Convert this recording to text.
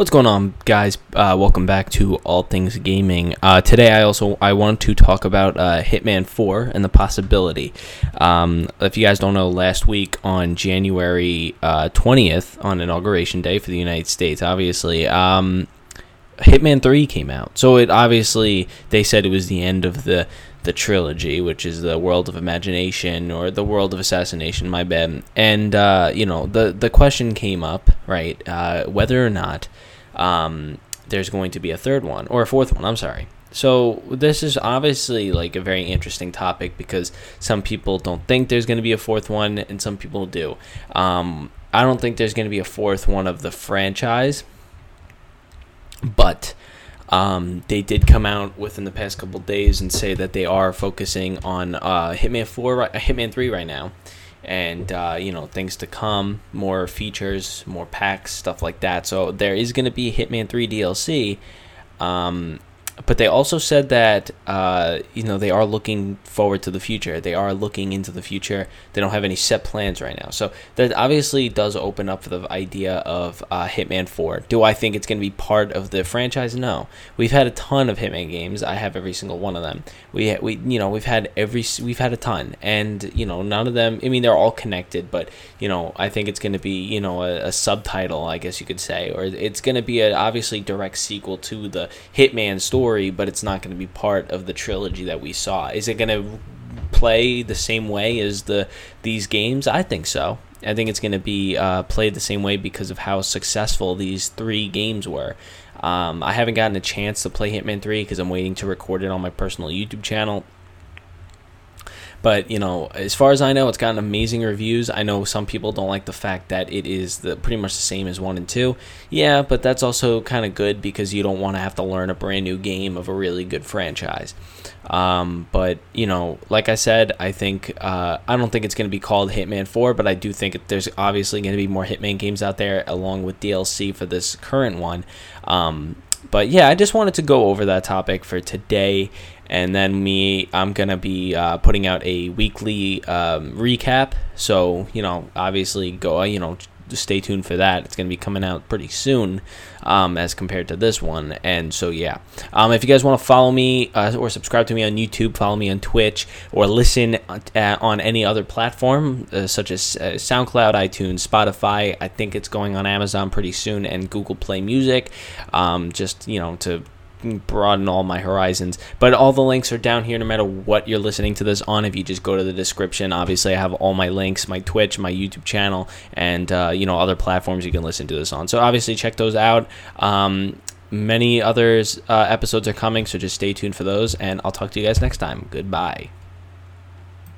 What's going on, guys? Uh, welcome back to All Things Gaming. Uh, today, I also I want to talk about uh, Hitman 4 and the possibility. Um, if you guys don't know, last week on January uh, twentieth, on inauguration day for the United States, obviously, um, Hitman 3 came out. So it obviously they said it was the end of the the trilogy, which is the world of imagination or the world of assassination. My bad. And uh, you know the the question came up, right? Uh, whether or not um, there's going to be a third one or a fourth one. I'm sorry. So this is obviously like a very interesting topic because some people don't think there's going to be a fourth one, and some people do. Um, I don't think there's going to be a fourth one of the franchise, but um, they did come out within the past couple days and say that they are focusing on uh, Hitman Four, uh, Hitman Three right now, and uh, you know things to come, more features, more packs, stuff like that. So there is going to be Hitman Three DLC. Um, but they also said that uh, you know they are looking forward to the future. They are looking into the future. They don't have any set plans right now. So that obviously does open up the idea of uh, Hitman Four. Do I think it's going to be part of the franchise? No. We've had a ton of Hitman games. I have every single one of them. We we you know we've had every we've had a ton, and you know none of them. I mean they're all connected, but you know I think it's going to be you know a, a subtitle, I guess you could say, or it's going to be a obviously direct sequel to the Hitman story story, but it's not going to be part of the trilogy that we saw. Is it going to play the same way as the these games? I think so. I think it's going to be uh, played the same way because of how successful these three games were. Um, I haven't gotten a chance to play Hitman 3 because I'm waiting to record it on my personal YouTube channel. But you know, as far as I know, it's gotten amazing reviews. I know some people don't like the fact that it is the pretty much the same as one and two. Yeah, but that's also kind of good because you don't want to have to learn a brand new game of a really good franchise. Um, but you know, like I said, I think uh, I don't think it's going to be called Hitman Four, but I do think there's obviously going to be more Hitman games out there along with DLC for this current one. Um, but yeah, I just wanted to go over that topic for today. And then me i'm gonna be uh, putting out a weekly um, recap. So you know obviously go you know stay tuned for that. It's gonna be coming out pretty soon um, as compared to this one. And so yeah. Um, if you guys want to follow me uh, or subscribe to me on youtube follow me on twitch or listen on any other platform uh, such as uh, soundcloud itunes spotify i think it's going on amazon pretty soon and google play music. Um, just you know to broaden all my horizons. But all the links are down here no matter what you're listening to this on. If you just go to the description, obviously I have all my links, my Twitch, my YouTube channel, and uh, you know other platforms you can listen to this on. So obviously check those out. Um, many others uh, episodes are coming, so just stay tuned for those, and I'll talk to you guys next time. Goodbye.